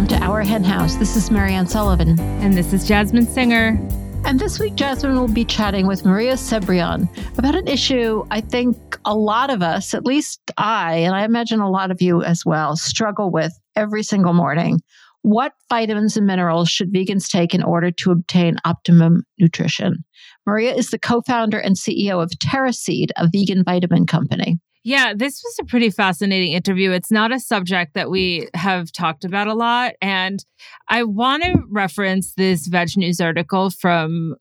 welcome to Our Hen House. This is Mariann Sullivan. And this is Jasmin Singer. And this week, Jasmin will be chatting with Maria Cebrian about an issue I think a lot of us, at least I, and I imagine a lot of you as well, struggle with every single morning. What vitamins and minerals should vegans take in order to obtain optimum nutrition? Maria is the co founder and CEO of Terraseed, a vegan vitamin company. Yeah, this was a pretty fascinating interview. It's not a subject that we have talked about a lot. And I want to reference this VegNews article from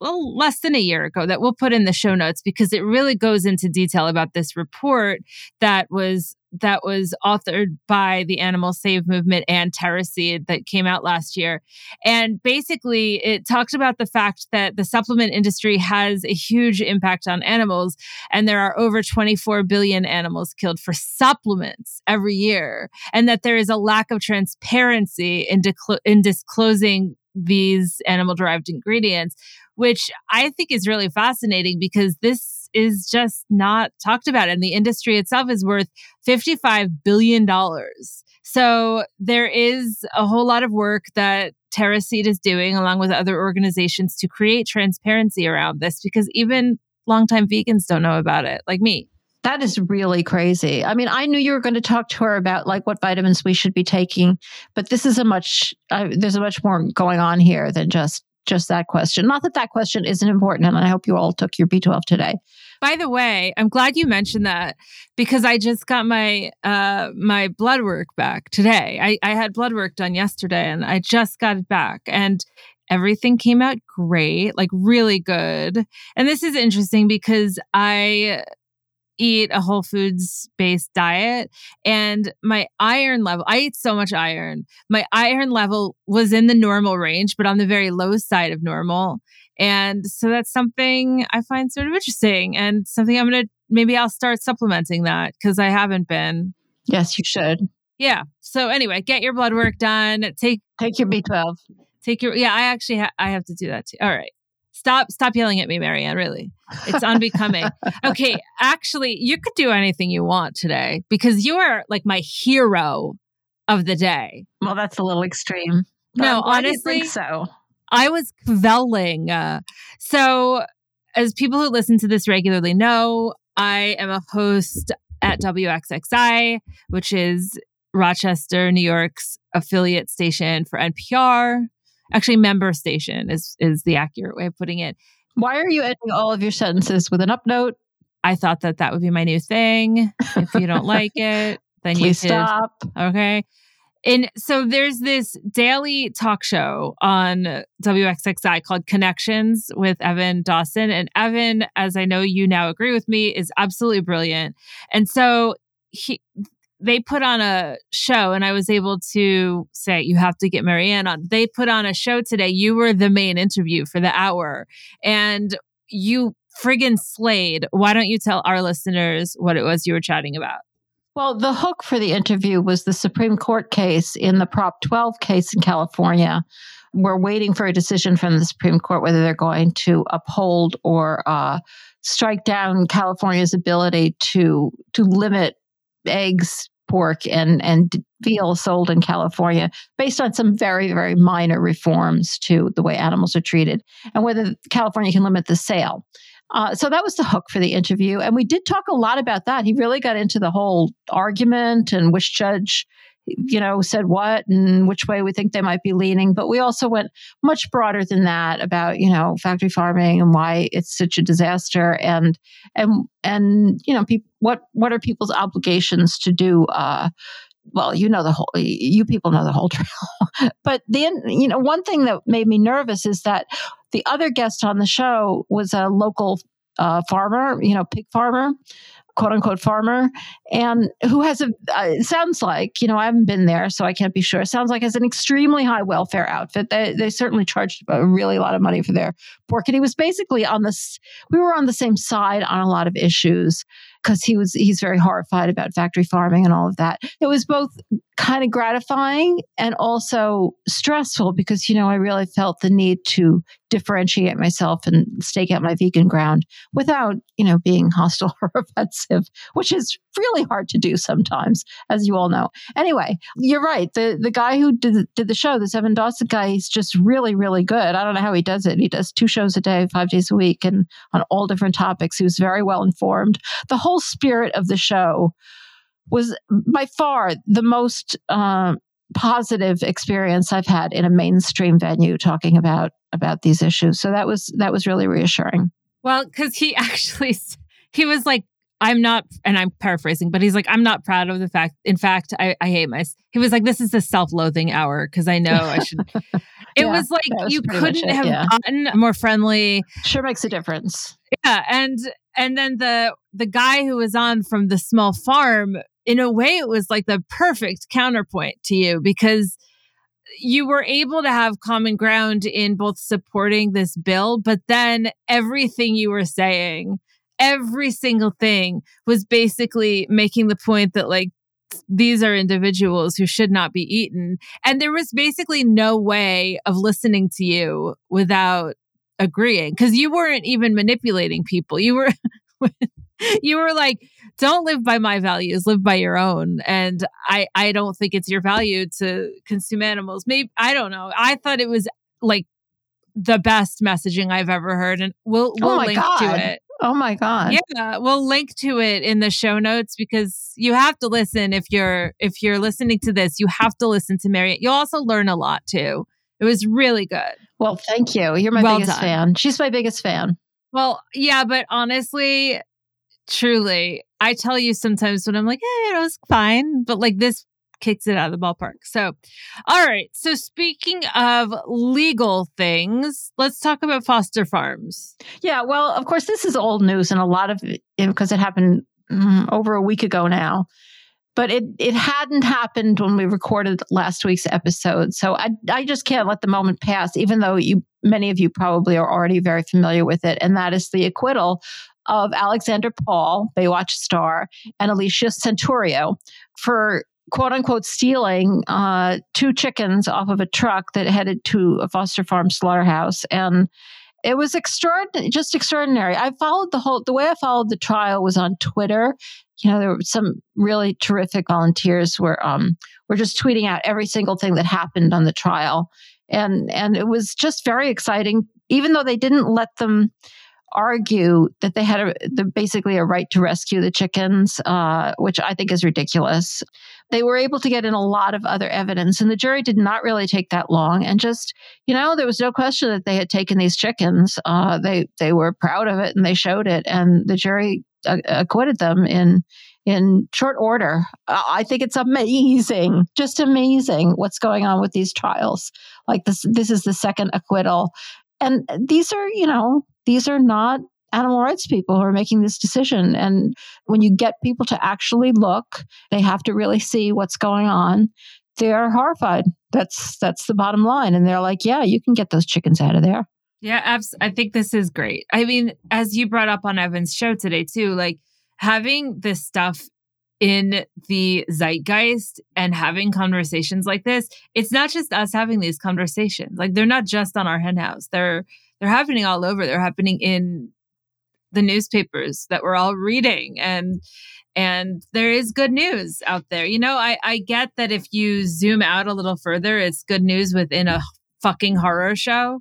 well, less than a year ago that we'll put in the show notes because it really goes into detail about this report that was that was authored by the Animal Save Movement and Terraseed that came out last year. And basically, it talked about the fact that the supplement industry has a huge impact on animals, and there are over 24 billion animals killed for supplements every year, and that there is a lack of transparency in, declo- in disclosing these animal derived ingredients, which I think is really fascinating because this is just not talked about. And the industry itself is worth $55 billion. So there is a whole lot of work that Terraseed is doing along with other organizations to create transparency around this because even longtime vegans don't know about it, like me. That is really crazy. I mean, I knew you were going to talk to her about like what vitamins we should be taking, but this is a much uh, there's a much more going on here than just just that question. Not that that question isn't important, and I hope you all took your B12 today. By the way, I'm glad you mentioned that because I just got my uh, my blood work back today. I, I had blood work done yesterday, and I just got it back, and everything came out great, like really good. And this is interesting because I eat a whole foods based diet and my iron level i eat so much iron. My iron level was in the normal range but on the very low side of normal. And so that's something i find sort of interesting and something i'm gonna maybe i'll start supplementing that because i haven't been. Yes you should. Yeah. So anyway get your blood work done take take your b12 take your yeah i actually ha- i have to do that too. All right Stop stop yelling at me, Mariann, really. It's unbecoming. okay, actually, you could do anything you want today because you are like my hero of the day. Well, that's a little extreme. No, honestly, so. I was kvelling. Uh, so, as people who listen to this regularly know, I am a host at WXXI, which is Rochester, New York's affiliate station for NPR actually member station is is the accurate way of putting it. Why are you ending all of your sentences with an up note? I thought that that would be my new thing. If you don't like it, then Please you stop. Okay. And so there's this daily talk show on WXXI called Connections with Evan Dawson. And Evan, as I know you now agree with me, is absolutely brilliant. And so he they put on a show and I was able to say, you have to get Mariann on. They put on a show today. You were the main interview for the hour and you friggin' slayed. Why don't you tell our listeners what it was you were chatting about? Well, the hook for the interview was the Supreme Court case in the Prop 12 case in California. We're waiting for a decision from the Supreme Court whether they're going to uphold or uh, strike down California's ability to to limit eggs, pork, and and veal sold in California, based on some very very minor reforms to the way animals are treated, and whether California can limit the sale. Uh, so that was the hook for the interview, and we did talk a lot about that. He really got into the whole argument and which judge you know, said what and which way we think they might be leaning. But we also went much broader than that about, you know, factory farming and why it's such a disaster and and and you know, people what what are people's obligations to do uh well, you know the whole you people know the whole trail. but then, you know, one thing that made me nervous is that the other guest on the show was a local uh, farmer, you know, pig farmer, quote unquote farmer. And who has a uh, sounds like you know i haven't been there so i can't be sure. Sounds like has an extremely high welfare outfit. They, they certainly charged a really lot of money for their pork. And he was basically on this we were on the same side on a lot of issues because he was he's very horrified about factory farming and all of that. It was both kind of gratifying and also stressful because, you know, I really felt the need to differentiate myself and stake out my vegan ground without, you know, being hostile or offensive, which is really hard to do sometimes, as you all know. Anyway, you're right. The the guy who did, did the show, the Evan Dawson guy, he's just really, really good. I don't know how he does it. He does two shows a day, five days a week, and on all different topics. He was very well informed. The whole spirit of the show was by far the most uh, positive experience I've had in a mainstream venue talking about about these issues. So that was that was really reassuring. Well, because he actually he was like, I'm not, and I'm paraphrasing, but he's like, I'm not proud of the fact. In fact, I, I hate my. He was like, this is a self-loathing hour because I know I should. It yeah, was like was you couldn't it, have yeah. gotten more friendly. Sure makes a difference. Yeah, and and then the the guy who was on from the small farm in a way, it was like the perfect counterpoint to you because you were able to have common ground in both supporting this bill, but then everything you were saying, every single thing was basically making the point that, like, these are individuals who should not be eaten. And there was basically no way of listening to you without agreeing because you weren't even manipulating people. You were. you were like, don't live by my values, live by your own. And I, I don't think it's your value to consume animals. Maybe, I don't know. I thought it was like the best messaging I've ever heard. And we'll, oh we'll oh link God. to it. Oh my God. Yeah. We'll link to it in the show notes because you have to listen if you're, if you're listening to this, you have to listen to Mariann You'll also learn a lot too. It was really good. Well, thank you. You're my well biggest done. fan. She's my biggest fan. Well, yeah, but honestly, truly, I tell you sometimes when I'm like, hey, it was fine, but like this kicks it out of the ballpark. So, all right. So, speaking of legal things, let's talk about Foster Farms. Yeah. Well, of course, this is old news, and a lot of it, because it happened mm, over a week ago now. But it, it hadn't happened when we recorded last week's episode. So I, I just can't let the moment pass, even though you many of you probably are already very familiar with it. And that is the acquittal of Alexandra Paul, Baywatch star, and Alicia Santurio for quote unquote stealing uh, two chickens off of a truck that headed to a foster farm slaughterhouse. And it was extraordinary, just extraordinary. I followed the whole, the way I followed the trial was on Twitter. You know, there were some really terrific volunteers were, um, were just tweeting out every single thing that happened on the trial. And, and it was just very exciting, even though they didn't let them, argue that they had a, the, basically a right to rescue the chickens, uh, which I think is ridiculous. They were able to get in a lot of other evidence, and the jury did not really take that long. And just, you know, there was no question that they had taken these chickens. Uh, they they were proud of it, and they showed it, and the jury uh, acquitted them in in short order. I think it's amazing, just amazing what's going on with these trials. Like this, this is the second acquittal, and these are, you know, these are not animal rights people who are making this decision. And when you get people to actually look, they have to really see what's going on. They are horrified. That's that's the bottom line. And they're like, yeah, you can get those chickens out of there. Yeah, abs- I think this is great. I mean, as you brought up on Evan's show today too, like having this stuff in the zeitgeist and having conversations like this, it's not just us having these conversations. Like they're not just on our henhouse. They're they're happening all over. They're happening in the newspapers that we're all reading and and there is good news out there. You know, I I get that if you zoom out a little further, it's good news within a fucking horror show,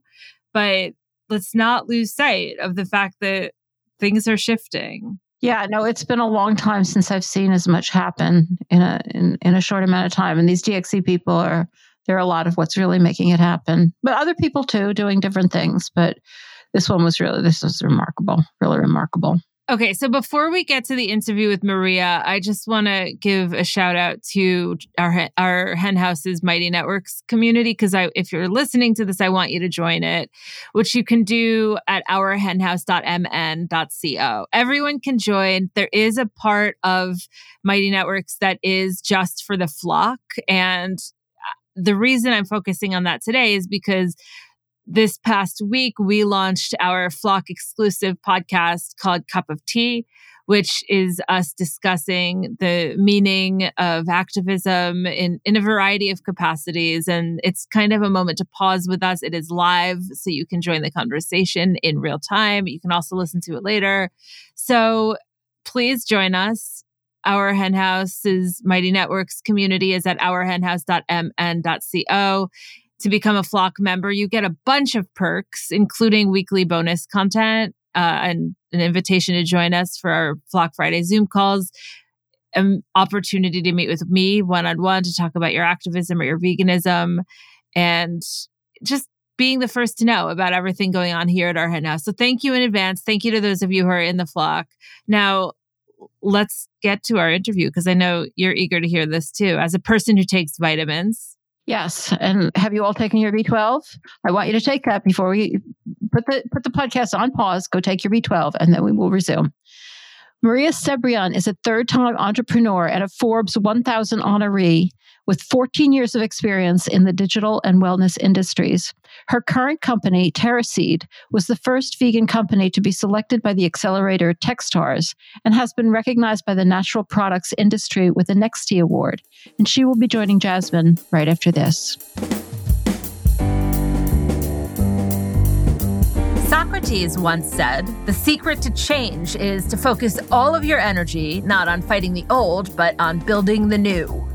but let's not lose sight of the fact that things are shifting. Yeah, no, it's been a long time since I've seen as much happen in a in, in a short amount of time. And these DXE people are they're a lot of what's really making it happen. But other people too doing different things. But this one was really this was remarkable, really remarkable. Okay, so before we get to the interview with Maria, I just want to give a shout out to our our Hen Houses Mighty Networks community because I, if you're listening to this, I want you to join it, which you can do at ourhenhouse.mn.co. Everyone can join. There is a part of Mighty Networks that is just for the flock, and the reason I'm focusing on that today is because this past week, we launched our Flock exclusive podcast called Cup of Tea, which is us discussing the meaning of activism in, in a variety of capacities. And it's kind of a moment to pause with us. It is live, so you can join the conversation in real time. You can also listen to it later. So please join us. Our Henhouse's Mighty Networks community is at ourhenhouse.mn.co to become a flock member, you get a bunch of perks, including weekly bonus content uh, and an invitation to join us for our Flock Friday Zoom calls, an opportunity to meet with me one on one to talk about your activism or your veganism, and just being the first to know about everything going on here at our hen house. So thank you in advance. Thank you to those of you who are in the flock. Now, let's get to our interview because I know you're eager to hear this too. As a person who takes vitamins, Yes, and have you all taken your B12? I want you to take that before we put the put the podcast on pause. Go take your B12, and then we will resume. Maria Cebrian is a third time entrepreneur and a Forbes 1000 honoree with 14 years of experience in the digital and wellness industries. Her current company, Terraseed, was the first vegan company to be selected by the accelerator Techstars and has been recognized by the natural products industry with the NEXTY Award. And she will be joining Jasmin right after this. Socrates once said, The secret to change is to focus all of your energy not on fighting the old, but on building the new.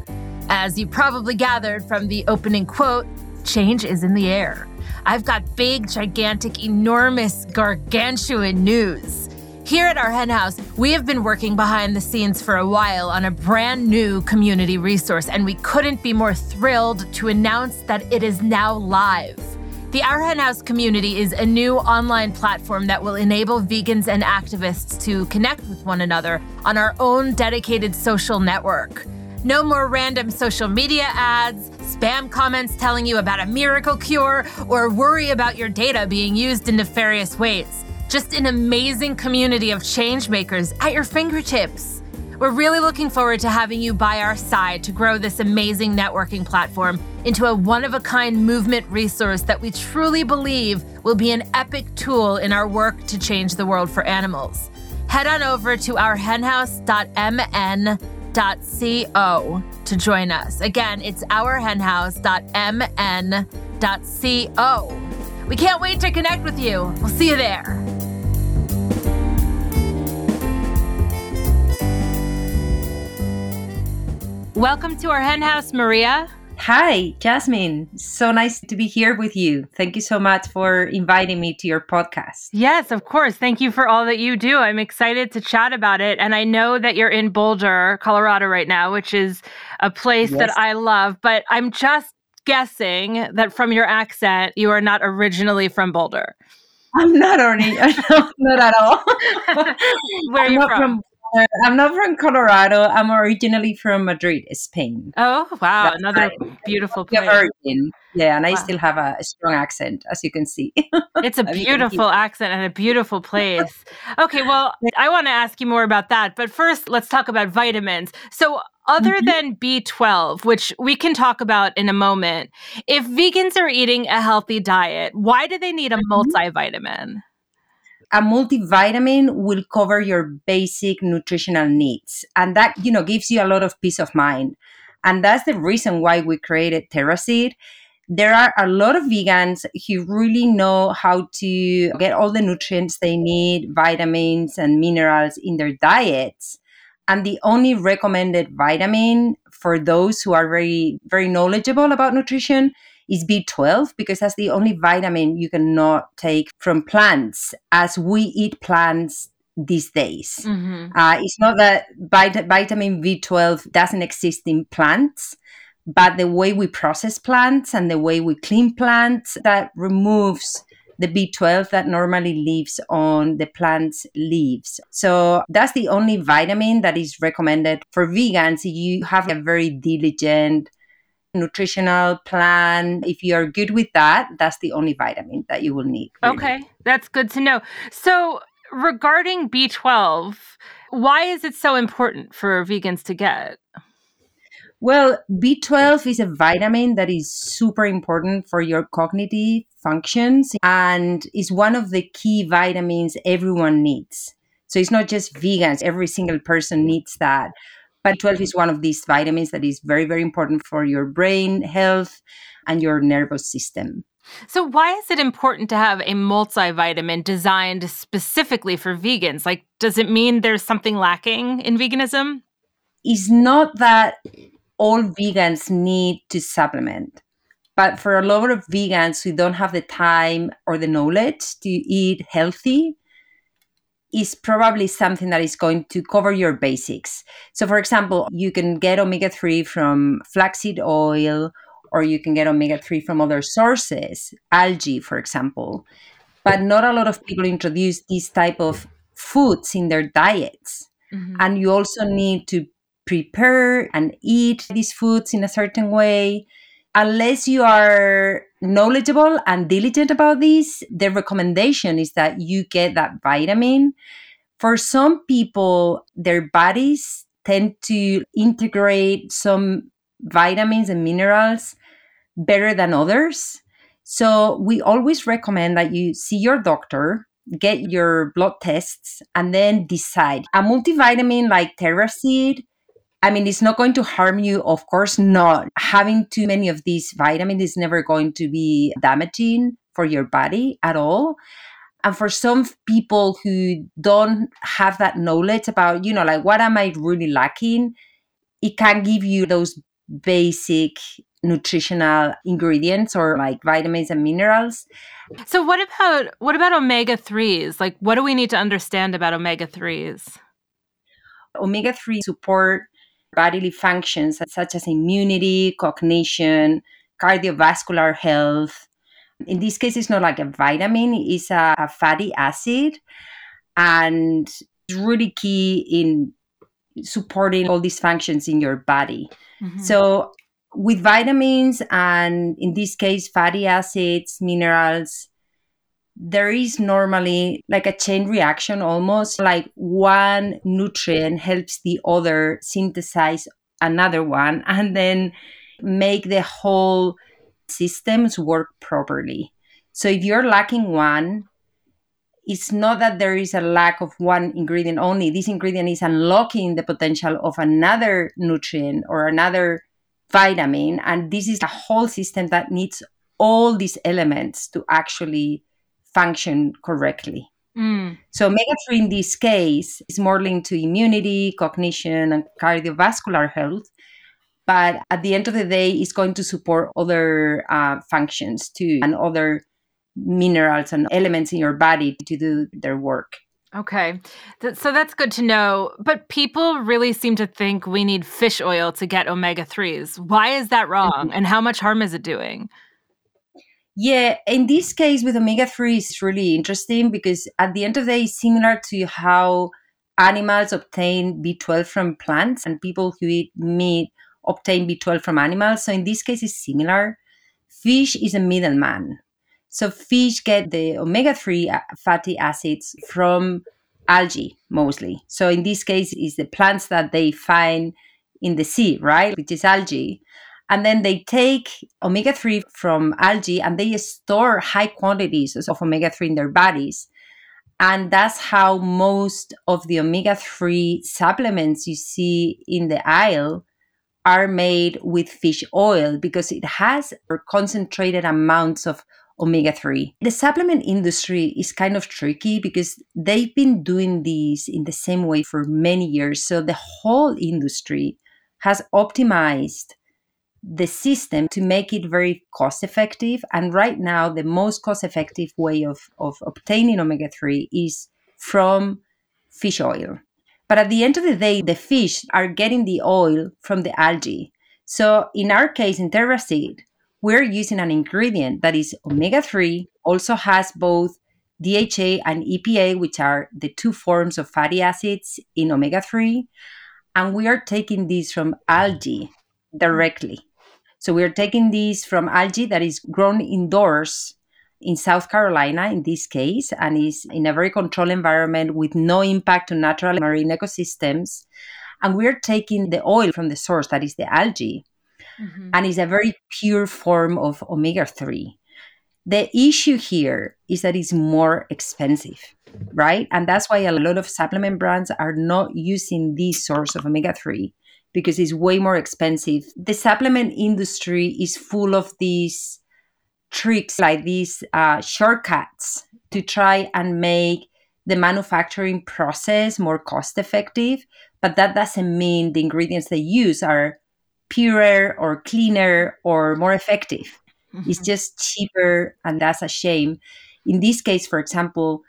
As you probably gathered from the opening quote, change is in the air. I've got big, gigantic, enormous, gargantuan news. Here at our henhouse, we have been working behind the scenes for a while on a brand new community resource, and we couldn't be more thrilled to announce that it is now live. The Our Hen House community is a new online platform that will enable vegans and activists to connect with one another on our own dedicated social network. No more random social media ads, spam comments telling you about a miracle cure, or worry about your data being used in nefarious ways. Just an amazing community of changemakers at your fingertips. We're really looking forward to having you by our side to grow this amazing networking platform into a one of a kind movement resource that we truly believe will be an epic tool in our work to change the world for animals. Head on over to ourhenhouse.mn.co to join us. Again, it's ourhenhouse.mn.co. We can't wait to connect with you. We'll see you there. Welcome to our hen house, Maria. Hi, Jasmin. So nice to be here with you. Thank you so much for inviting me to your podcast. Yes, of course. Thank you for all that you do. I'm excited to chat about it. And I know that you're in Boulder, Colorado right now, which is a place yes. that I love, but I'm just guessing that from your accent, you are not originally from Boulder. I'm not only, not at all. Where are you from? from? Uh, I'm not from Colorado. I'm originally from Madrid, Spain. Oh, wow. That's Another beautiful place. Origin. Yeah, and wow. I still have a, a, strong accent, as you can see. it's a beautiful accent and a beautiful place. okay, well, I want to ask you more about that. But first, let's talk about vitamins. So, other mm-hmm. than B12, which we can talk about in a moment, if vegans are eating a healthy diet, why do they need a mm-hmm. multivitamin? A multivitamin will cover your basic nutritional needs and that you know gives you a lot of peace of mind and that's the reason why we created Terraseed. There are a lot of vegans who really know how to get all the nutrients they need, vitamins and minerals in their diets. And the only recommended vitamin for those who are very, very knowledgeable about nutrition is B12 because that's the only vitamin you cannot take from plants as we eat plants these days. Mm-hmm. Uh, it's not that vit- vitamin B12 doesn't exist in plants, but the way we process plants and the way we clean plants that removes the B12 that normally lives on the plant's leaves. So that's the only vitamin that is recommended for vegans. You have a very diligent nutritional plan. If you're good with that, that's the only vitamin that you will need. Really. Okay, that's good to know. So, regarding B12, why is it so important for vegans to get? Well, B12 is a vitamin that is super important for your cognitive functions and is one of the key vitamins everyone needs. So it's not just vegans, every single person needs that. But 12 is one of these vitamins that is very, very important for your brain health and your nervous system. So, why is it important to have a multivitamin designed specifically for vegans? Like, does it mean there's something lacking in veganism? It's not that all vegans need to supplement. But for a lot of vegans who don't have the time or the knowledge to eat healthy, is probably something that is going to cover your basics. So, for example, you can get omega 3 from flaxseed oil, or you can get omega 3 from other sources, algae, for example. But not a lot of people introduce these type of foods in their diets. Mm-hmm. And you also need to prepare and eat these foods in a certain way unless you are knowledgeable and diligent about this, the recommendation is that you get that vitamin. For some people, their bodies tend to integrate some vitamins and minerals better than others. So we always recommend that you see your doctor, get your blood tests, and then decide. A multivitamin like Terraseed I mean, it's not going to harm you. Of course not. Having too many of these vitamins is never going to be damaging for your body at all. And for some people who don't have that knowledge about, you know, like what am I really lacking, it can give you those basic nutritional ingredients or like vitamins and minerals. So what about what about omega 3s? Like what do we need to understand about omega 3s? Omega 3 support bodily functions such as immunity, cognition, cardiovascular health. In this case, it's not like a vitamin, it's a, a fatty acid. And it's really key in supporting all these functions in your body. Mm-hmm. So, with vitamins and in this case, fatty acids, minerals, there is normally like a chain reaction almost like one nutrient helps the other synthesize another one and then make the whole systems work properly. So if you're lacking one it's not that there is a lack of one ingredient only. This ingredient is unlocking the potential of another nutrient or another vitamin and this is a whole system that needs all these elements to actually function correctly. Mm. So omega 3 in this case is more linked to immunity, cognition, and cardiovascular health. But at the end of the day, it's going to support other uh, functions too and other minerals and elements in your body to do their work. Okay. so that's good to know. But people really seem to think we need fish oil to get omega 3s. Why is that wrong? Mm-hmm. And how much harm is it doing? Yeah, in this case with omega 3 is really interesting because at the end of the day, it's similar to how animals obtain B12 from plants and people who eat meat obtain B12 from animals. So in this case, it's similar. Fish is a middleman. So fish get the omega 3 uh, fatty acids from algae mostly. So in this case, it's the plants that they find in the sea, right? Which is algae. And then they take omega 3 from algae and they store high quantities of omega 3 in their bodies. And that's how most of the omega 3 supplements you see in the aisle are made with fish oil because it has concentrated amounts of omega 3. The supplement industry is kind of tricky because they've been doing this in the same way for many years. So the whole industry has optimized the system to make it very cost effective. And right now, the most cost effective way of, of obtaining omega 3 is from fish oil. But at the end of the day, the fish are getting the oil from the algae. So in our case, in Terraseed, we're using an ingredient that is omega 3, also has both DHA and EPA, which are the two forms of fatty acids in omega 3. And we are taking these from algae directly. So we're taking these from algae that is grown indoors in South Carolina in this case, and is in a very controlled environment with no impact on natural marine ecosystems. And we're taking the oil from the source, that is the algae, mm-hmm. and it's a very pure form of omega 3. The issue here is that it's more expensive, right? And that's why a lot of supplement brands are not using this source of omega 3 because it's way more expensive. The supplement industry is full of these tricks like these uh, shortcuts to try and make the manufacturing process more cost effective but that doesn't mean the ingredients they use are purer or cleaner or more effective mm-hmm. it's just cheaper and that's a shame in this case for example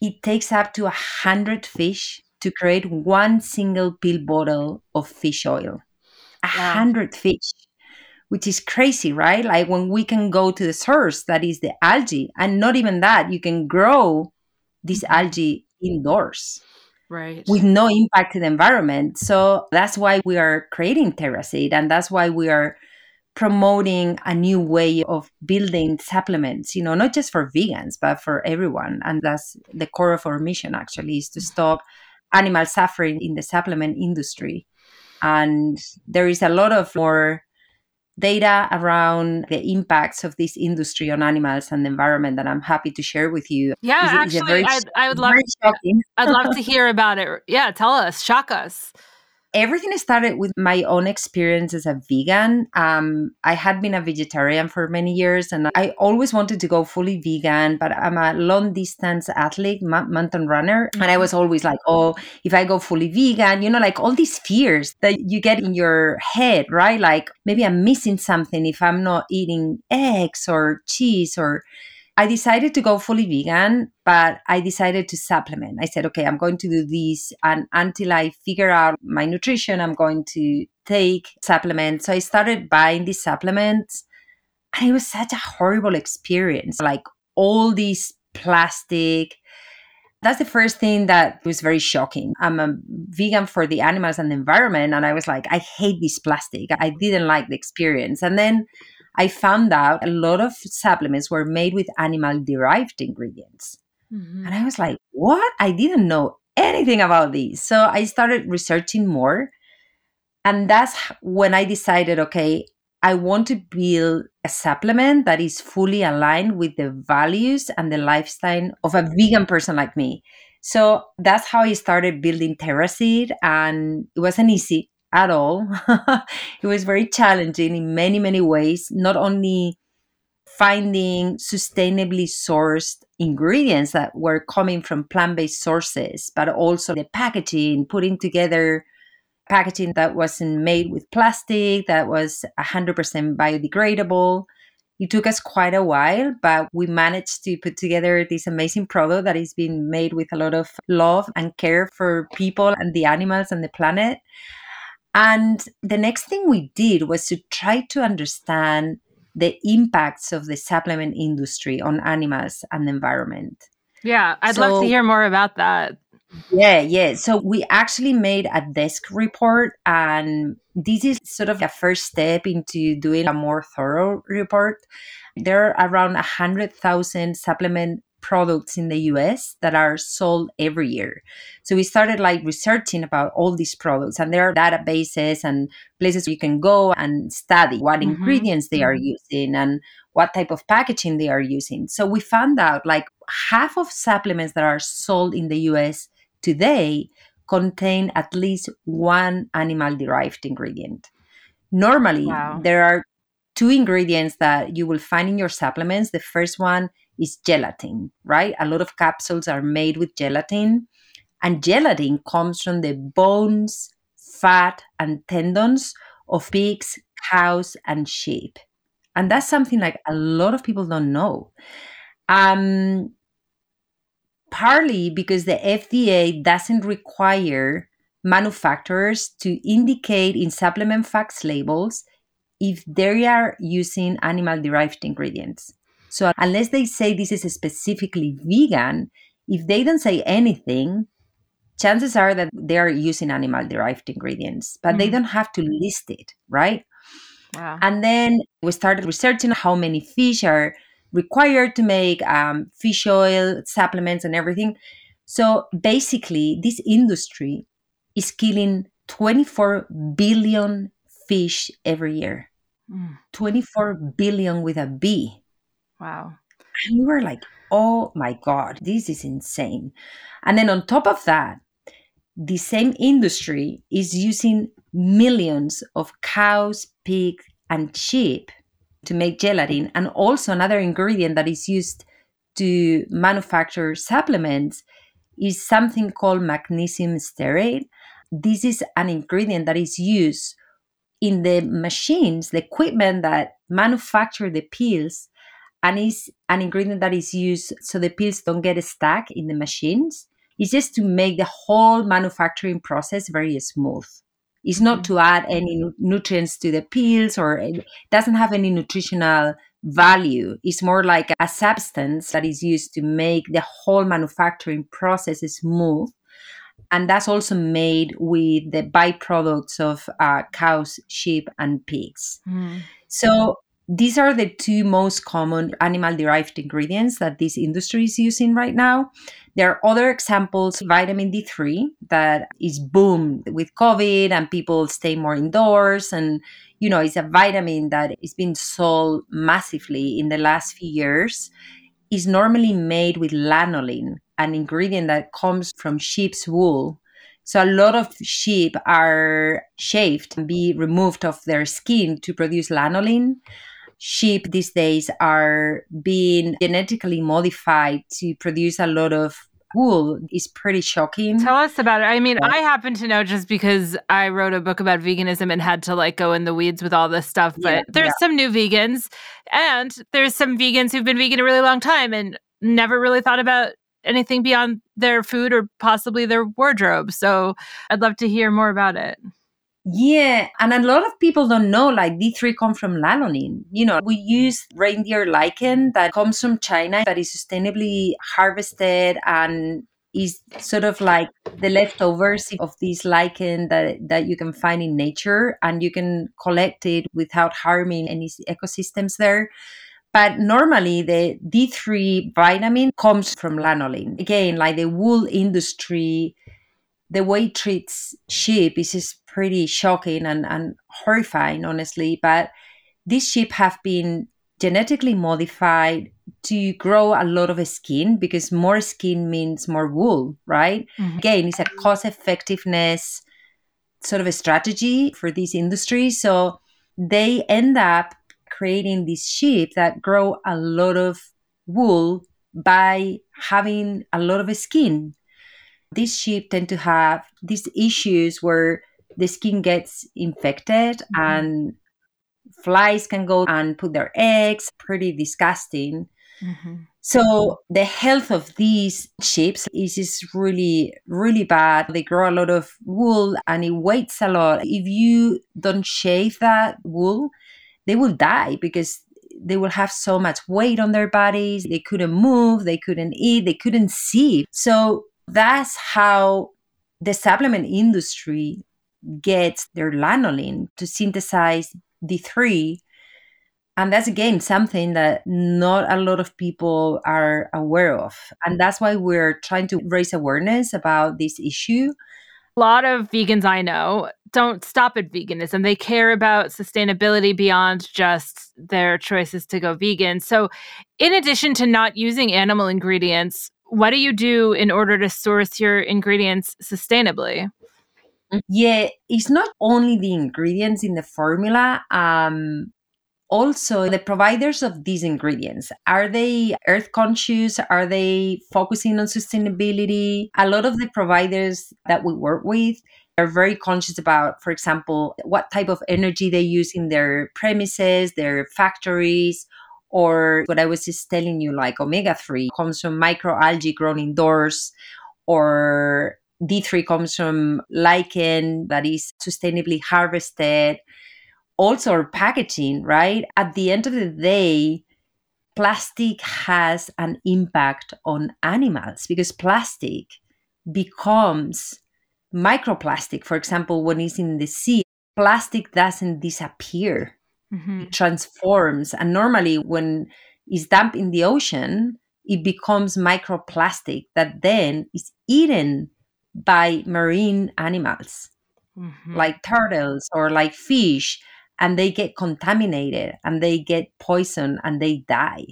it takes up to a hundred fish to create one single pill bottle of fish oil a hundred fish which is crazy, right? Like when we can go to the source that is the algae, and not even that, you can grow this mm-hmm. algae indoors. Right. With no impact to the environment. So that's why we are creating Terraseed, and that's why we are promoting a new way of building supplements, you know, not just for vegans, but for everyone. And that's the core of our mission actually is to mm-hmm. stop animal suffering in the supplement industry. And there is a lot of more data around the impacts of this industry on animals and the environment that I'm happy to share with you. Yeah, is, actually, very, I'd, I would love. I'd love to hear about it. Yeah, tell us, shock us everything started with my own experience as a vegan. Um, I had been a vegetarian for many years and I always wanted to go fully vegan, but I'm a long distance athlete, mountain runner. And I was always like, oh, if I go fully vegan, you know, like all these fears that you get in your head, right? Like maybe I'm missing something if I'm not eating eggs or cheese or I decided to go fully vegan, but I decided to supplement. I said, okay, I'm going to do this. And until I figure out my nutrition, I'm going to take supplements. So I started buying these supplements. And it was such a horrible experience. Like all these plastic. That's the first thing that was very shocking. I'm a vegan for the animals and the environment. And I was like, I hate this plastic. I didn't like the experience. And then I found out a lot of supplements were made with animal derived ingredients. Mm-hmm. And I was like, what? I didn't know anything about these. So I started researching more. And that's when I decided okay, I want to build a supplement that is fully aligned with the values and the lifestyle of a vegan person like me. So that's how I started building Terraseed. And it wasn't easy at all. it was very challenging in many, many ways, not only finding sustainably sourced ingredients that were coming from plant based sources, but also the packaging, putting together packaging that wasn't made with plastic, that was 100% biodegradable. It took us quite a while, but we managed to put together this amazing product that is being made with a lot of love and care for people and the animals and the planet. And the next thing we did was to try to understand the impacts of the supplement industry on animals and the environment. Yeah, I'd so, love to hear more about that. Yeah, yeah. So we actually made a desk report, and this is sort of a first step into doing a more thorough report. There are around 100,000 supplement products in the US that are sold every year. So we started like researching about all these products and there are databases and places you can go and study what mm-hmm. ingredients they are mm-hmm. using and what type of packaging they are using. So we found out like half of supplements that are sold in the US today contain at least one animal derived ingredient. Normally, wow. there are two ingredients that you will find in your supplements. The first one is gelatin, right? A lot of capsules are made with gelatin, and gelatin comes from the bones, fat, and tendons of pigs, cows, and sheep. And that's something like a lot of people don't know. Um, partly because the FDA doesn't require manufacturers to indicate in supplement facts labels if they are using animal derived ingredients. So unless they say this is specifically vegan, if they don't say anything, chances are that they are using animal derived ingredients, but mm. they don't have to list it, right? Wow. And then we started researching how many fish are required to make um, fish oil, supplements, and everything. So basically, this industry is killing 24 billion fish every year. Mm. 24 billion with a B. Wow. And we were like, oh my God, this is insane. And then on top of that, the same industry is using millions of cows, pigs, and sheep to make gelatin. And also, another ingredient that is used to manufacture supplements is something called magnesium stearate. This is an ingredient that is used in the machines, the equipment that manufacture the pills, and is an ingredient that is used so the pills don't get stuck in the machines. It's just to make the whole manufacturing process very smooth. It's not mm. to add any nutrients to the pills or it doesn't have any nutritional value. It's more like a substance that is used to make the whole manufacturing process smooth. And that's also made with the byproducts of uh, cows, sheep, and pigs. Mm. So these are the two most common animal derived ingredients that this industry is using right now. There are other examples, vitamin D3 that is boomed with COVID and people stay more indoors. And, you know, it's a vitamin that is being sold massively in the last few years. Is normally made with lanolin, an ingredient that comes from sheep's wool. So a lot of sheep are shaved and be removed of their skin to produce lanolin sheep these days are being genetically modified to produce a lot of wool is pretty shocking. Tell us about it. I mean, I happen to know just because I wrote a book about veganism and had to like go in the weeds with all this stuff. But Yeah, there's yeah. some new vegans and there's some vegans who've been vegan a really long time and never really thought about anything beyond their food or possibly their wardrobe. So I'd love to hear more about it. Yeah, and a lot of people don't know like D3 come from lanolin. You know, we use reindeer lichen that comes from China that is sustainably harvested and is sort of like the leftovers of this lichen that, that you can find in nature and you can collect it without harming any ecosystems there. But normally the D3 vitamin comes from lanolin. Again, like the wool industry, the way it treats sheep is just pretty shocking and, and horrifying, honestly. But these sheep have been genetically modified to grow a lot of skin because more skin means more wool, right? Mhm. Again, it's a cost effectiveness sort of a strategy for these industries. So they end up creating these sheep that grow a lot of wool by having a lot of skin. These sheep tend to have these issues where the skin gets infected Mhm. and flies can go and put their eggs. Pretty disgusting. So the health of these sheep is just really, really bad. They grow a lot of wool and it weighs a lot. If you don't shave that wool, they will die because they will have so much weight on their bodies. They couldn't move, they couldn't eat, they couldn't see. So that's how the supplement industry gets their lanolin to synthesize D3 and that's again something that not a lot of people are aware of. And that's why we're trying to raise awareness about this issue. A lot of vegans I know don't stop at veganism. They care about sustainability beyond just their choices to go vegan. So, in addition to not using animal ingredients, what do you do in order to source your ingredients sustainably? Yeah, it's not only the ingredients in the formula, um, also the providers of these ingredients. Are they earth conscious? Are they focusing on sustainability? A lot of the providers that we work with are very conscious about, for example, what type of energy they use in their premises, their factories, or what I was just telling you, like omega 3 comes from microalgae grown indoors, or D3 comes from lichen that is sustainably harvested. Also, our packaging, right? At the end of the day, plastic has an impact on animals because plastic becomes microplastic. For example, when it's in the sea, plastic doesn't disappear Mhm. it transforms. And normally, when it's dumped in the ocean, it becomes microplastic that then is eaten by marine animals. mm-hmm. like turtles or like fish, and they get contaminated and they get poisoned and they die.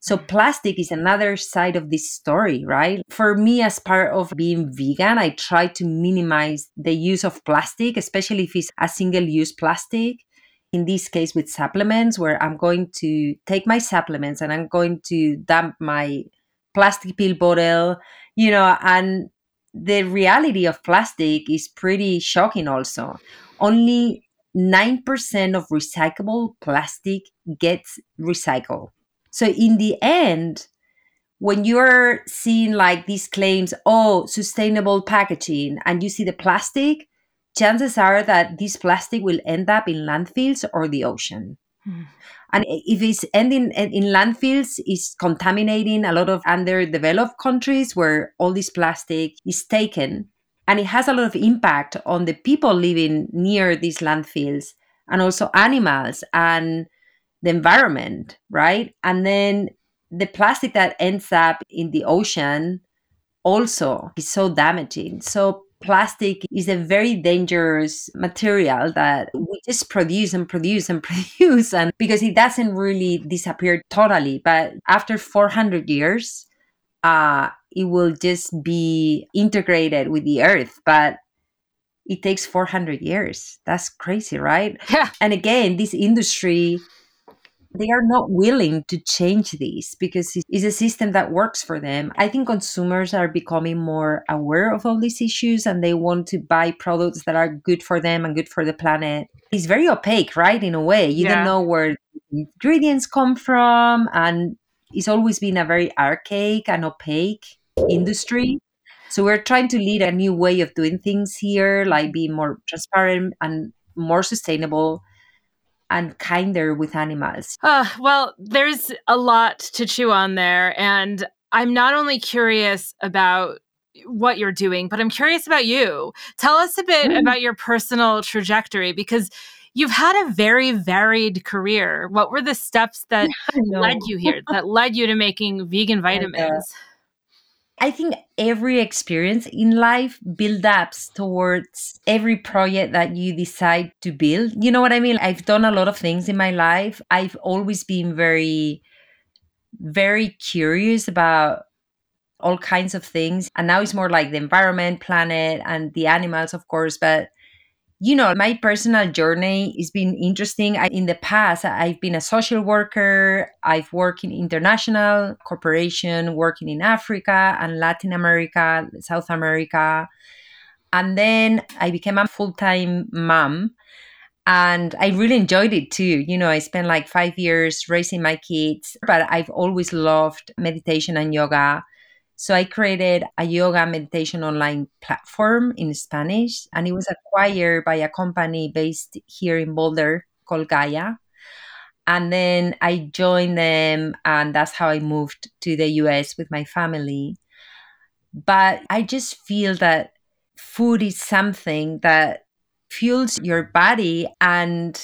So mm-hmm. plastic is another side of this story, right? For me, as part of being vegan, I try to minimize the use of plastic, especially if it's a single use plastic. In this case, with supplements, where I'm going to take my supplements and I'm going to dump my plastic pill bottle, you know, and the reality of plastic is pretty shocking also. Only 9% of recyclable plastic gets recycled. So in the end, when you're seeing like these claims, oh, sustainable packaging, and you see the plastic, chances are that this plastic will end up in landfills or the ocean. Hmm. And if it's ending in landfills, it's contaminating a lot of underdeveloped countries where all this plastic is taken. And it has a lot of impact on the people living near these landfills and also animals and the environment, right? And then the plastic that ends up in the ocean also is so damaging. So plastic is a very dangerous material that we just produce and produce and produce and because it doesn't really disappear totally but after 400 years uh it will just be integrated with the earth but it takes 400 years that's crazy right yeah. and again this industry they are not willing to change this because it's a system that works for them. I think consumers are becoming more aware of all these issues and they want to buy products that are good for them and good for the planet. It's very opaque, right? In a way, you yeah. don't know where ingredients come from, and it's always been a very archaic and opaque industry. So we're trying to lead a new way of doing things here, like being more transparent and more sustainable and kinder with animals? Uh, well, there's a lot to chew on there. And I'm not only curious about what you're doing, but I'm curious about you. Tell us a bit mm. about your personal trajectory because you've had a very varied career. What were the steps that led you here, that led you to making vegan vitamins? I think every experience in life build ups towards every project that you decide to build. You know what I mean? I've done a lot of things in my life. I've always been very, very curious about all kinds of things. And now it's more like the environment, planet, and the animals, of course. But you know, my personal journey has been interesting. I, in the past, I've been a social worker. I've worked in international corporation, working in Africa and Latin America, South America. And then I became a full-time mom and I really enjoyed it too. You know, I spent like five years raising my kids, but I've always loved meditation and yoga. So I created a yoga meditation online platform in Spanish, and it was acquired by a company based here in Boulder called Gaia. And then I joined them, and that's how I moved to the US with my family. But I just feel that food is something that fuels your body. And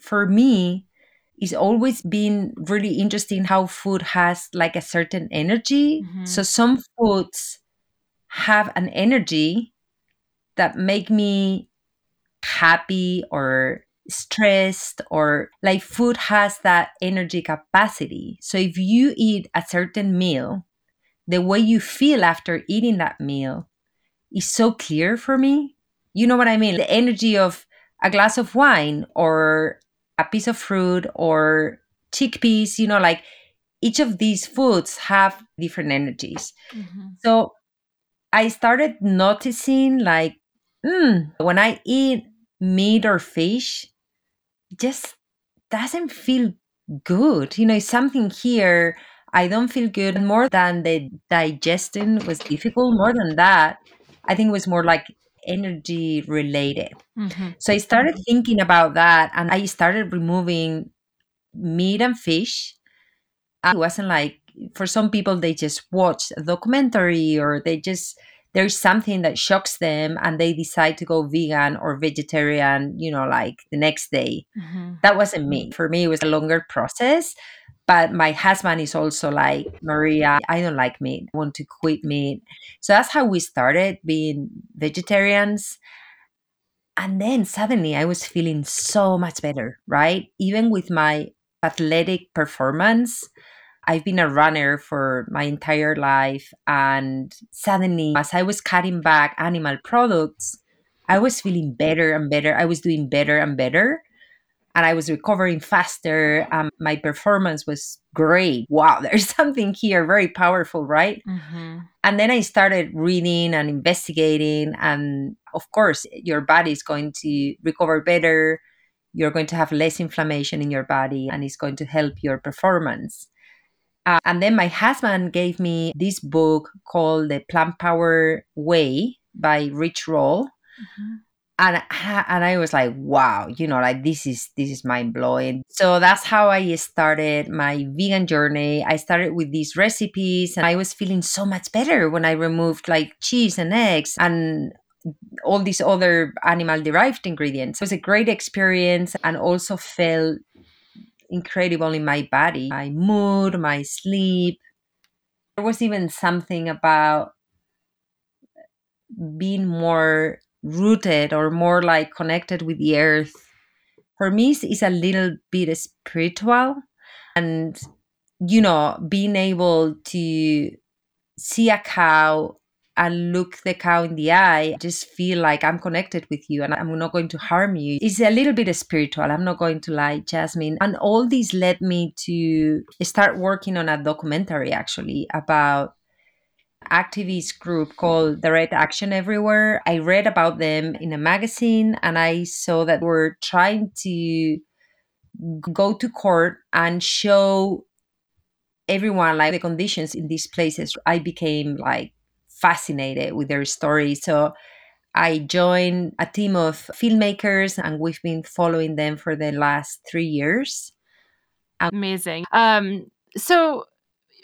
for me, it's always been really interesting how food has like a certain energy. Mm-hmm. So some foods have an energy that make me happy or stressed or like food has that energy capacity. So if you eat a certain meal, the way you feel after eating that meal is so clear for me. You know what I mean? The energy of a glass of wine or a piece of fruit or chickpeas, you know, like each of these foods have different energies. Mm-hmm. So I started noticing like, mm, when I eat meat or fish, just doesn't feel good. You know, it's something here. I don't feel good. More than the digestion was difficult, more than that, I think it was more like energy related. Mm-hmm. So I started thinking about that and I started removing meat and fish. It wasn't like for some people they just watch a documentary or they just there's something that shocks them and they decide to go vegan or vegetarian, you know, like the next day. Mm-hmm. That wasn't me. For me, it was a longer process. But my husband is also like, Maria, I don't like meat, I want to quit meat. So that's how we started being vegetarians. And then suddenly I was feeling so much better, right? Even with my athletic performance, I've been a runner for my entire life. And suddenly, as I was cutting back animal products, I was feeling better and better. I was doing better and better. And I was recovering faster. Um, my performance was great. Wow, there's something here very powerful, right? Mm-hmm. And then I started reading and investigating. And of course, your body is going to recover better. You're going to have less inflammation in your body, and it's going to help your performance. Uh, and then my husband gave me this book called The Plant Power Way by Rich Roll. Mm-hmm. And, and I was like, wow, you know, like this is this is mind blowing. So that's how I started my vegan journey. I started with these recipes, and I was feeling so much better when I removed like cheese and eggs and all these other animal derived ingredients. It was a great experience and also felt incredible in my body, my mood, my sleep. There was even something about being more rooted or more like connected with the earth. For me, it's a little bit spiritual. And, you know, being able to see a cow and look the cow in the eye, just feel like I'm connected with you and I'm not going to harm you. It's a little bit spiritual. I'm not going to lie, Jasmin. And all this led me to start working on a documentary actually about activist group called Direct Action Everywhere. I read about them in a magazine and I saw that we're trying to go to court and show everyone like the conditions in these places. I became like fascinated with their story. So I joined a team of filmmakers and we've been following them for the last three years. Amazing. Um, so,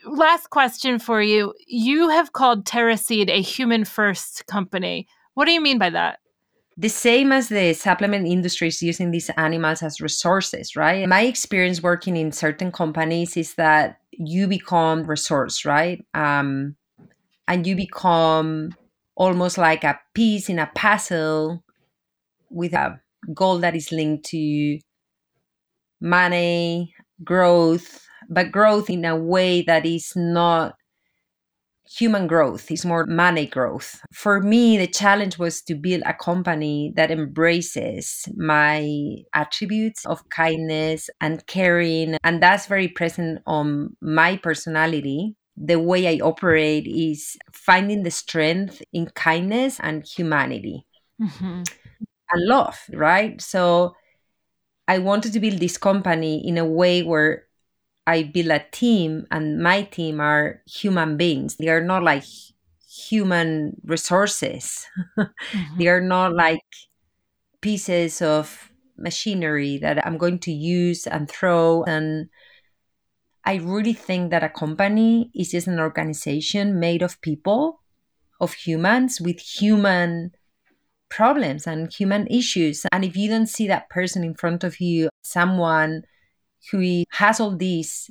last question for you. You have called Terraseed a human first company. What do you mean by that? The same as the supplement industry is using these animals as resources, right? My experience working in certain companies is that you become resource, right? Um, and you become almost like a piece in a puzzle with a goal that is linked to money, growth, but growth in a way that is not human growth, it's more money growth. For me, the challenge was to build a company that embraces my attributes of kindness and caring. And that's very present on my personality the way I operate is finding the strength in kindness and humanity mm-hmm. and love, right? So I wanted to build this company in a way where I build a team, and my team are human beings. They are not like human resources, mm-hmm. they are not like pieces of machinery that I'm going to use and throw and I really think that a company is just an organization made of people, of humans with human problems and human issues. And if you don't see that person in front of you, someone who has all these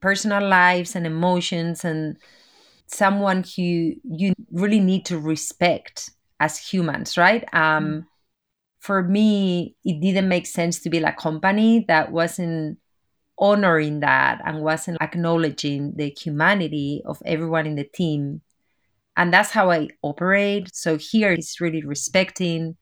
personal lives and emotions and someone who you really need to respect as humans, right? Um. For me, it didn't make sense to build a company that wasn't honoring that and wasn't acknowledging the humanity of everyone in the team. And that's how I operate. So here it's really respecting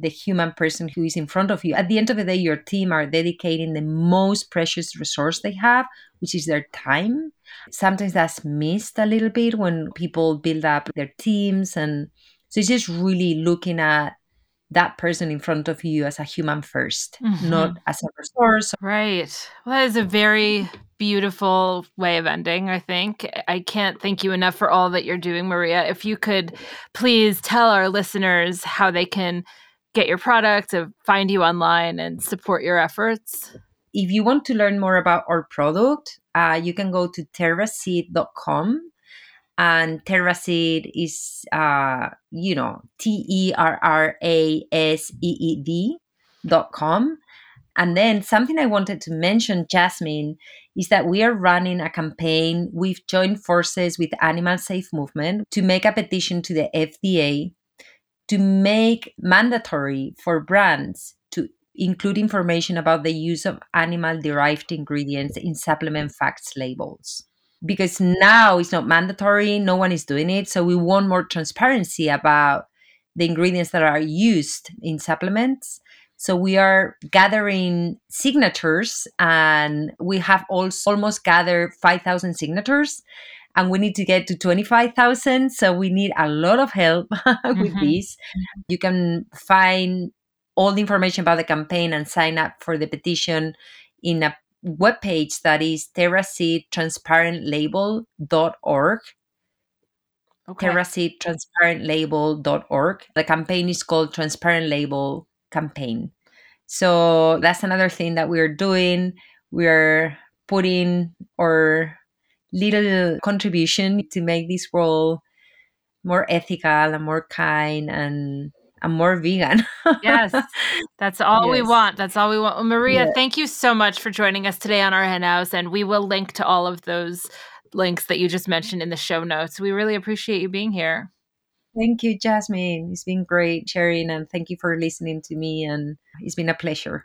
the human person who is in front of you. At the end of the day, your team are dedicating the most precious resource they have, which is their time. Sometimes that's missed a little bit when people build up their teams. And so it's just really looking at that person in front of you as a human 1st mm-hmm. not as a resource. Right. Well, that is a very beautiful way of ending, I think. I can't thank you enough for all that you're doing, Maria. If you could please tell our listeners how they can get your product, find you online, and support your efforts. If you want to learn more about our product, uh, you can go to terraseed.com and Terraseed is, uh, you know, T E R R A S E E D dot com. And then something I wanted to mention, Jasmin, is that we are running a campaign. We've joined forces with Animal Save Movement to make a petition to the FDA to make mandatory for brands to include information about the use of animal derived ingredients in supplement facts labels. Because now it's not mandatory, no one is doing it. So we want more transparency about the ingredients that are used in supplements. So we are gathering signatures and we have also almost gathered 5,000 signatures and we need to get to 25,000. So we need a lot of help with mm-hmm. this. You can find all the information about the campaign and sign up for the petition in a webpage that is terraseedtransparentlabel.org. Okay. Terraseedtransparentlabel.org. The campaign is called Transparent Label Campaign. So that's another thing that we're doing. We're putting our little contribution to make this world more ethical and more kind and and more vegan. yes, that's all yes. we want. That's all we want. Well, Maria, yeah. thank you so much for joining us today on our hen house, and we will link to all of those links that you just mentioned in the show notes. We really appreciate you being here. Thank you, Jasmin. It's been great sharing, and thank you for listening to me. And it's been a pleasure.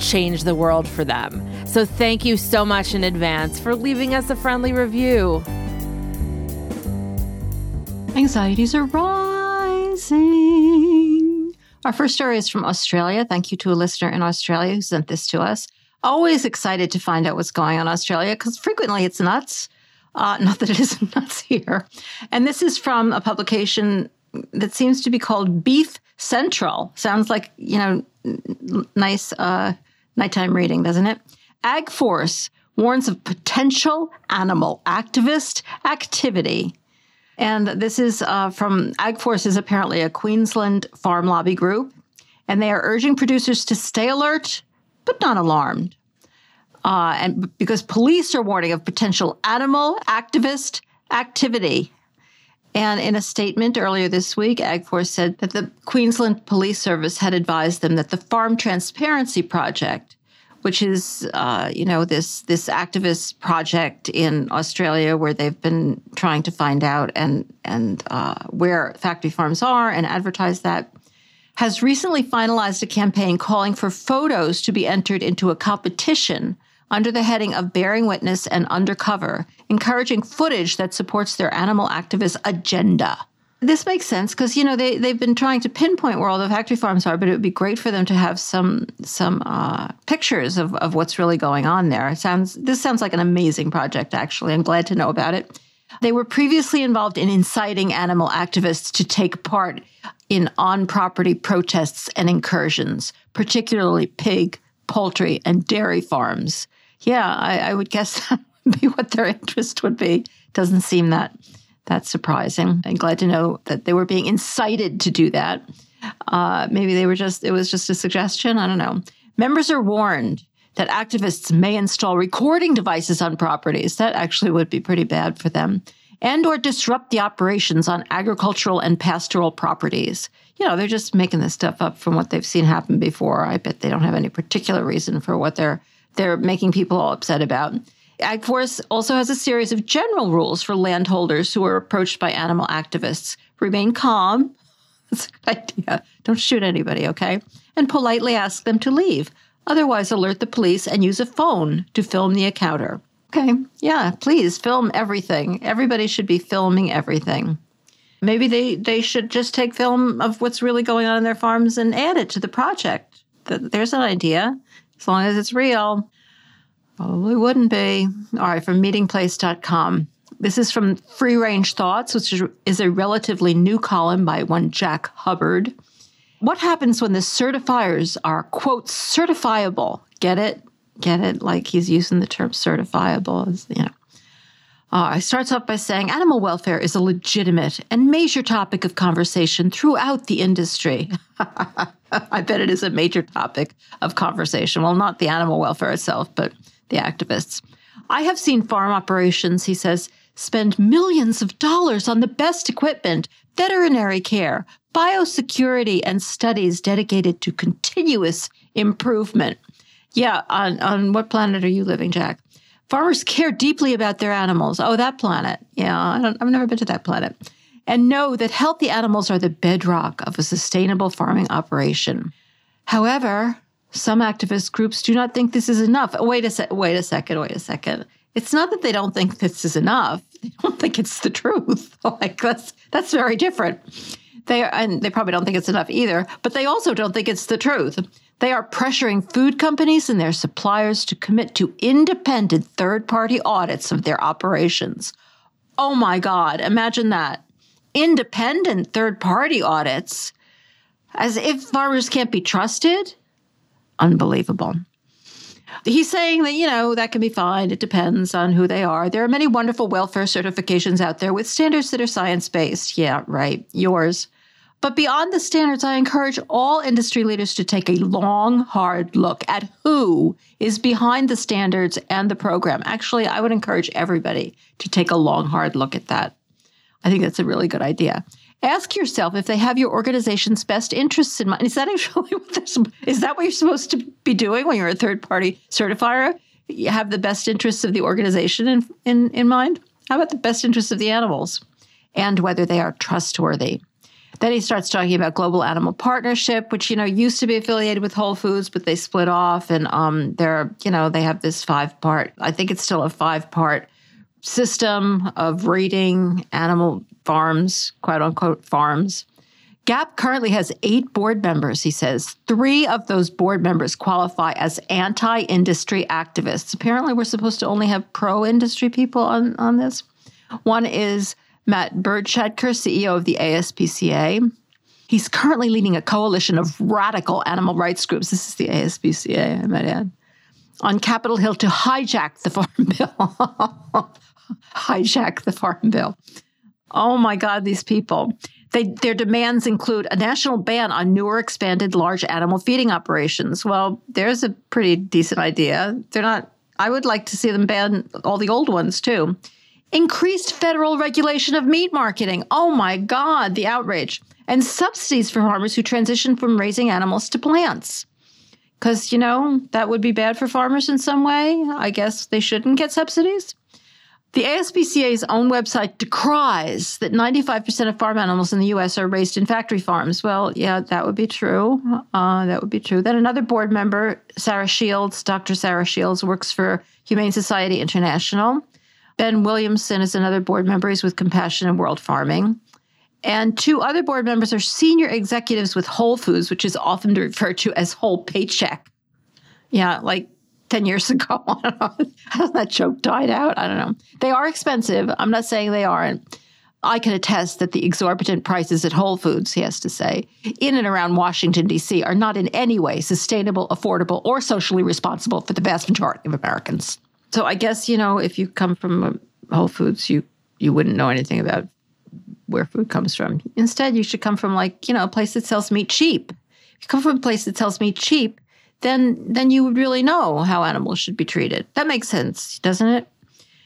change the world for them. So thank you so much in advance for leaving us a friendly review. Anxieties are rising. Our first story is from Australia. Thank you to a listener in Australia who sent this to us. Always excited to find out what's going on in Australia because frequently it's nuts. Uh, not that it isn't nuts here. And this is from a publication that seems to be called Beef Central. Sounds like, you know, nice uh, nighttime reading, doesn't it? AgForce warns of potential animal activist activity. And this is uh, from AgForce is apparently a Queensland farm lobby group, and they are urging producers to stay alert but not alarmed. Uh, and because police are warning of potential animal activist activity. And in a statement earlier this week, AgForce said that the Queensland Police Service had advised them that the Farm Transparency Project, which is, uh, you know, this this activist project in Australia where they've been trying to find out and and uh, where factory farms are and advertise that, has recently finalized a campaign calling for photos to be entered into a competition under the heading of Bearing Witness and Undercover, encouraging footage that supports their animal activist agenda. This makes sense because you know they they've been trying to pinpoint where all the factory farms are, but it would be great for them to have some some uh, pictures of, of what's really going on there. It sounds this sounds like an amazing project. Actually, I'm glad to know about it. They were previously involved in inciting animal activists to take part in on property protests and incursions, particularly pig, poultry, and dairy farms yeah, I, I would guess that be what their interest would be. Doesn't seem that that surprising. I'm glad to know that they were being incited to do that. Uh, maybe they were just it was just a suggestion. I don't know. Members are warned that activists may install recording devices on properties. That actually would be pretty bad for them. And or disrupt the operations on agricultural and pastoral properties. You know, they're just making this stuff up from what they've seen happen before. I bet they don't have any particular reason for what they're they're making people all upset about. AgForce also has a series of general rules for landholders who are approached by animal activists. Remain calm. That's a good idea. Don't shoot anybody, okay? And politely ask them to leave. Otherwise, alert the police and use a phone to film the encounter. Okay, yeah, please film everything. Everybody should be filming everything. Maybe they, they should just take film of what's really going on in their farms and add it to the project. There's an idea as long as it's real. Probably wouldn't be. All right, from meatingplace.com. This is from Free Range Thoughts, which is a relatively new column by one Jack Hubbard. What happens when the certifiers are, quote, certifiable? Get it? Get it? Like he's using the term certifiable, as, you know. Uh, he starts off by saying animal welfare is a legitimate and major topic of conversation throughout the industry. I bet it is a major topic of conversation. Well, not the animal welfare itself, but the activists. I have seen farm operations, he says, spend millions of dollars on the best equipment, veterinary care, biosecurity, and studies dedicated to continuous improvement. Yeah, on, on what planet are you living, Jack? Farmers care deeply about their animals. Oh, that planet. Yeah, I don't, I've never been to that planet. And know that healthy animals are the bedrock of a sustainable farming operation. However, some activist groups do not think this is enough. Oh, wait a sec. Wait a second. Wait a second. It's not that they don't think this is enough. They don't think it's the truth. like that's that's very different. They are, and they probably don't think it's enough either. But they also don't think it's the truth. They are pressuring food companies and their suppliers to commit to independent third party audits of their operations. Oh my God, imagine that. Independent third party audits, as if farmers can't be trusted. Unbelievable. He's saying that, you know, that can be fine. It depends on who they are. There are many wonderful welfare certifications out there with standards that are science based. Yeah, right. Yours. But beyond the standards, I encourage all industry leaders to take a long, hard look at who is behind the standards and the program. Actually, I would encourage everybody to take a long, hard look at that. I think that's a really good idea. Ask yourself if they have your organization's best interests in mind. Is that actually what this, is that what you're supposed to be doing when you're a third party certifier? You have the best interests of the organization in, in, in mind? How about the best interests of the animals and whether they are trustworthy? Then he starts talking about Global Animal Partnership, which you know used to be affiliated with Whole Foods, but they split off, and um, they're you know they have this five part. I think it's still a five part system of rating animal farms, quote unquote farms. GAP currently has eight board members, he says. Three of those board members qualify as anti industry activists. Apparently, we're supposed to only have pro industry people on, on this. One is Matt Bershadker, CEO of the ASPCA. He's currently leading a coalition of radical animal rights groups. This is the ASPCA, I might add, on Capitol Hill to hijack the Farm Bill. Hijack the Farm Bill. Oh my God, these people. They, their demands include a national ban on newer, expanded large animal feeding operations. Well, there's a pretty decent idea. They're not, I would like to see them ban all the old ones too. Increased federal regulation of meat marketing. Oh my God, the outrage. And subsidies for farmers who transition from raising animals to plants. Because, you know, that would be bad for farmers in some way. I guess they shouldn't get subsidies. The ASPCA's own website decries that 95% of farm animals in the U.S. are raised in factory farms. Well, yeah, that would be true. Uh, that would be true. Then another board member, Sarah Shields, Dr. Sarah Shields, works for Humane Society International. Ben Williamson is another board member. He's with Compassion in World Farming. And two other board members are senior executives with Whole Foods, which is often referred to as Whole Paycheck. Yeah, like 10 years ago. That joke died out. I don't know. They are expensive. I'm not saying they aren't. I can attest that the exorbitant prices at Whole Foods, he has to say, in and around Washington, D.C., are not in any way sustainable, affordable, or socially responsible for the vast majority of Americans. So I guess, you know, if you come from uh, Whole Foods, you, you wouldn't know anything about where food comes from. Instead, you should come from, like, you know, a place that sells meat cheap. If you come from a place that sells meat cheap, then then you would really know how animals should be treated. That makes sense, doesn't it?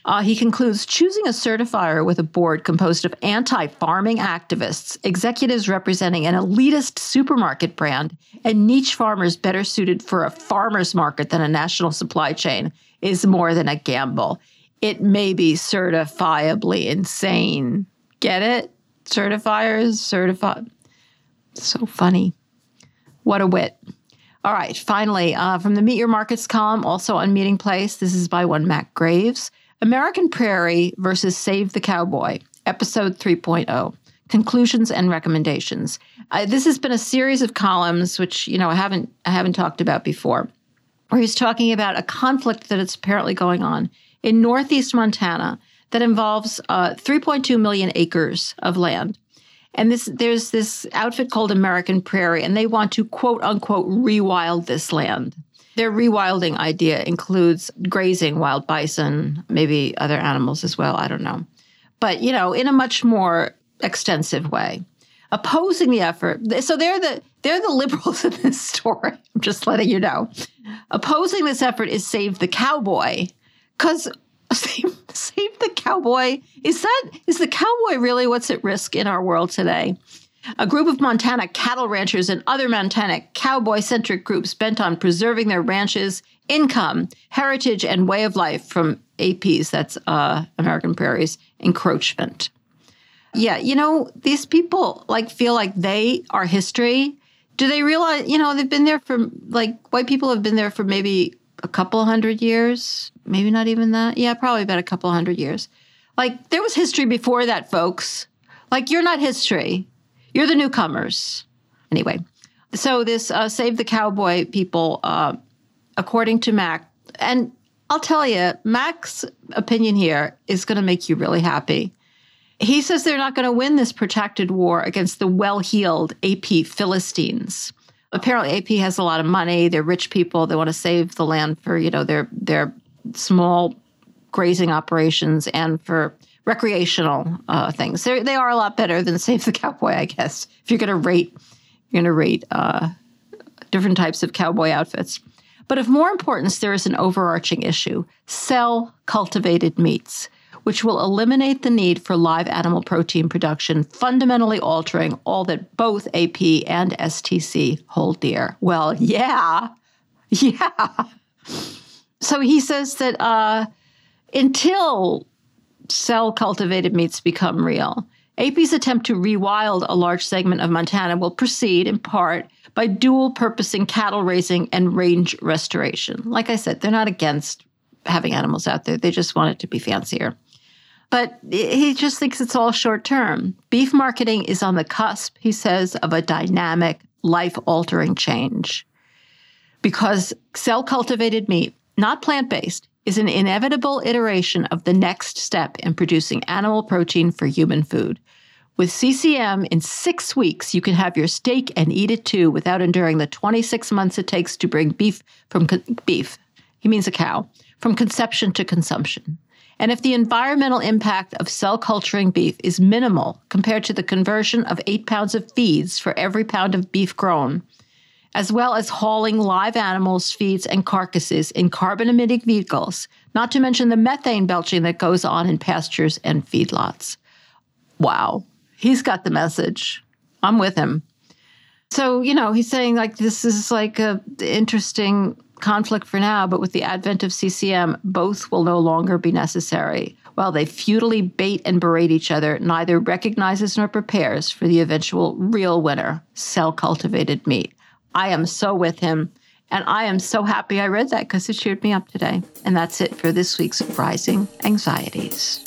Uh, he concludes choosing a certifier with a board composed of anti farming activists, executives representing an elitist supermarket brand, and niche farmers better suited for a farmer's market than a national supply chain is more than a gamble. It may be certifiably insane. Get it? Certifiers, certified. So funny. What a wit. All right, finally, uh, from the Meet Your Markets column, also on Meatingplace, this is by one Mac Graves. American Prairie versus Save the Cowboy, episode 3.0 conclusions and recommendations. Uh, this has been a series of columns which you know I haven't I haven't talked about before, where he's talking about a conflict that is apparently going on in northeast Montana that involves uh, 3.2 million acres of land and this there's this outfit called American Prairie, and they want to quote unquote rewild this land. Their rewilding idea includes grazing wild bison, maybe other animals as well. I don't know. But, you know, in a much more extensive way. Opposing the effort. So they're the they're the liberals in this story. I'm just letting you know. Opposing this effort is Save the Cowboy. Because save, save the cowboy. Is that is the cowboy really what's at risk in our world today? A group of Montana cattle ranchers and other Montana cowboy centric groups bent on preserving their ranches, income, heritage, and way of life from APs, that's uh, American Prairies, encroachment. Yeah, you know, these people like feel like they are history. Do they realize, you know, they've been there for like white people have been there for maybe a couple hundred years, maybe not even that. Yeah, probably about a couple hundred years. Like there was history before that, folks. Like you're not history. You're the newcomers. Anyway, so this uh, Save the Cowboy people, uh, according to Mac, and I'll tell you, Mac's opinion here is going to make you really happy. He says they're not going to win this protracted war against the well heeled AP Philistines. Apparently, AP has a lot of money. They're rich people. They want to save the land for, you know, their, their small grazing operations and for recreational uh, things. They're, they are a lot better than Save the Cowboy, I guess. If you're going to rate, you're going to rate uh, different types of cowboy outfits. But of more importance, there is an overarching issue cell cultivated meats, which will eliminate the need for live animal protein production, fundamentally altering all that both AP and STC hold dear. Well, yeah, yeah. So he says that uh, until cell cultivated meats become real. AP's attempt to rewild a large segment of Montana will proceed in part by dual purposing cattle raising and range restoration. Like I said, they're not against having animals out there, they just want it to be fancier. But he just thinks it's all short term. Beef marketing is on the cusp, he says, of a dynamic, life altering change. Because cell cultivated meat, not plant based, is an inevitable iteration of the next step in producing animal protein for human food. With CCM, in six weeks, you can have your steak and eat it too without enduring the 26 months it takes to bring beef from co- beef. He means a cow from conception to consumption. And if the environmental impact of cell culturing beef is minimal compared to the conversion of eight pounds of feeds for every pound of beef grown, as well as hauling live animals, feeds, and carcasses in carbon emitting vehicles, not to mention the methane belching that goes on in pastures and feedlots. Wow, he's got the message. I'm with him. So, you know, he's saying like this is like a interesting conflict for now, but with the advent of CCM, both will no longer be necessary. While they futilely bait and berate each other, neither recognizes nor prepares for the eventual real winner, cell cultivated meat. I am so with him. And I am so happy I read that because it cheered me up today. And that's it for this week's Rising Anxieties.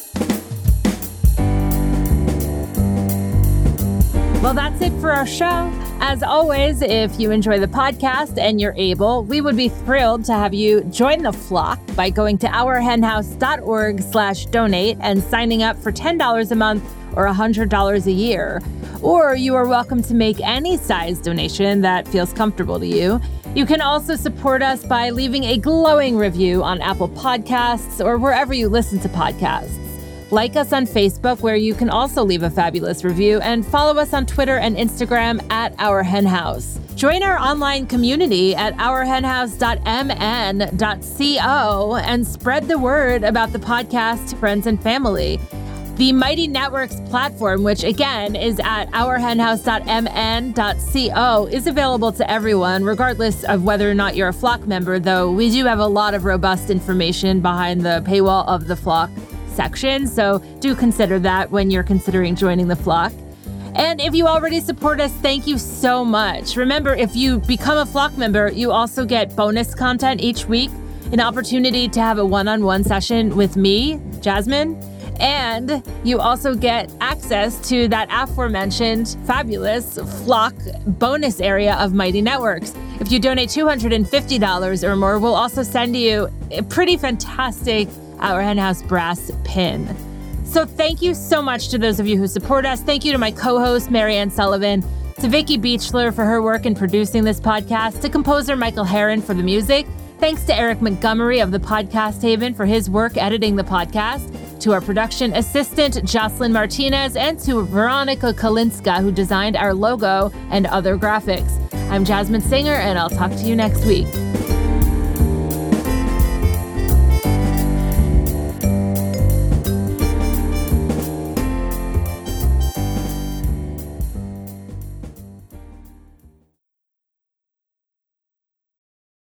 Well, that's it for our show. As always, if you enjoy the podcast and you're able, we would be thrilled to have you join the flock by going to ourhenhouse.org slash donate and signing up for $10 a month or $100 a year. Or you are welcome to make any size donation that feels comfortable to you. You can also support us by leaving a glowing review on Apple Podcasts or wherever you listen to podcasts. Like us on Facebook, where you can also leave a fabulous review, and follow us on Twitter and Instagram at Our Hen House. Join our online community at ourhenhouse.mn.co and spread the word about the podcast to friends and family. The Mighty Networks platform, which again is at ourhenhouse.mn.co, is available to everyone, regardless of whether or not you're a flock member, though we do have a lot of robust information behind the paywall of the flock section, so do consider that when you're considering joining the flock. And if you already support us, thank you so much. Remember, if you become a flock member, you also get bonus content each week, an opportunity to have a one on one session with me, Jasmin. And you also get access to that aforementioned fabulous flock bonus area of Mighty Networks. If you donate $250 or more, we'll also send you a pretty fantastic our Henhouse brass pin. So thank you so much to those of you who support us. Thank you to my co-host Mariann Sullivan, to Vicki Beechler for her work in producing this podcast, to composer Michael Herron for the music, Thanks to Eric Montgomery of the Podcast Haven for his work editing the podcast, to our production assistant, Jocelyn Martinez, and to Veronica Kalinska, who designed our logo and other graphics. I'm Jasmin Singer, and I'll talk to you next week.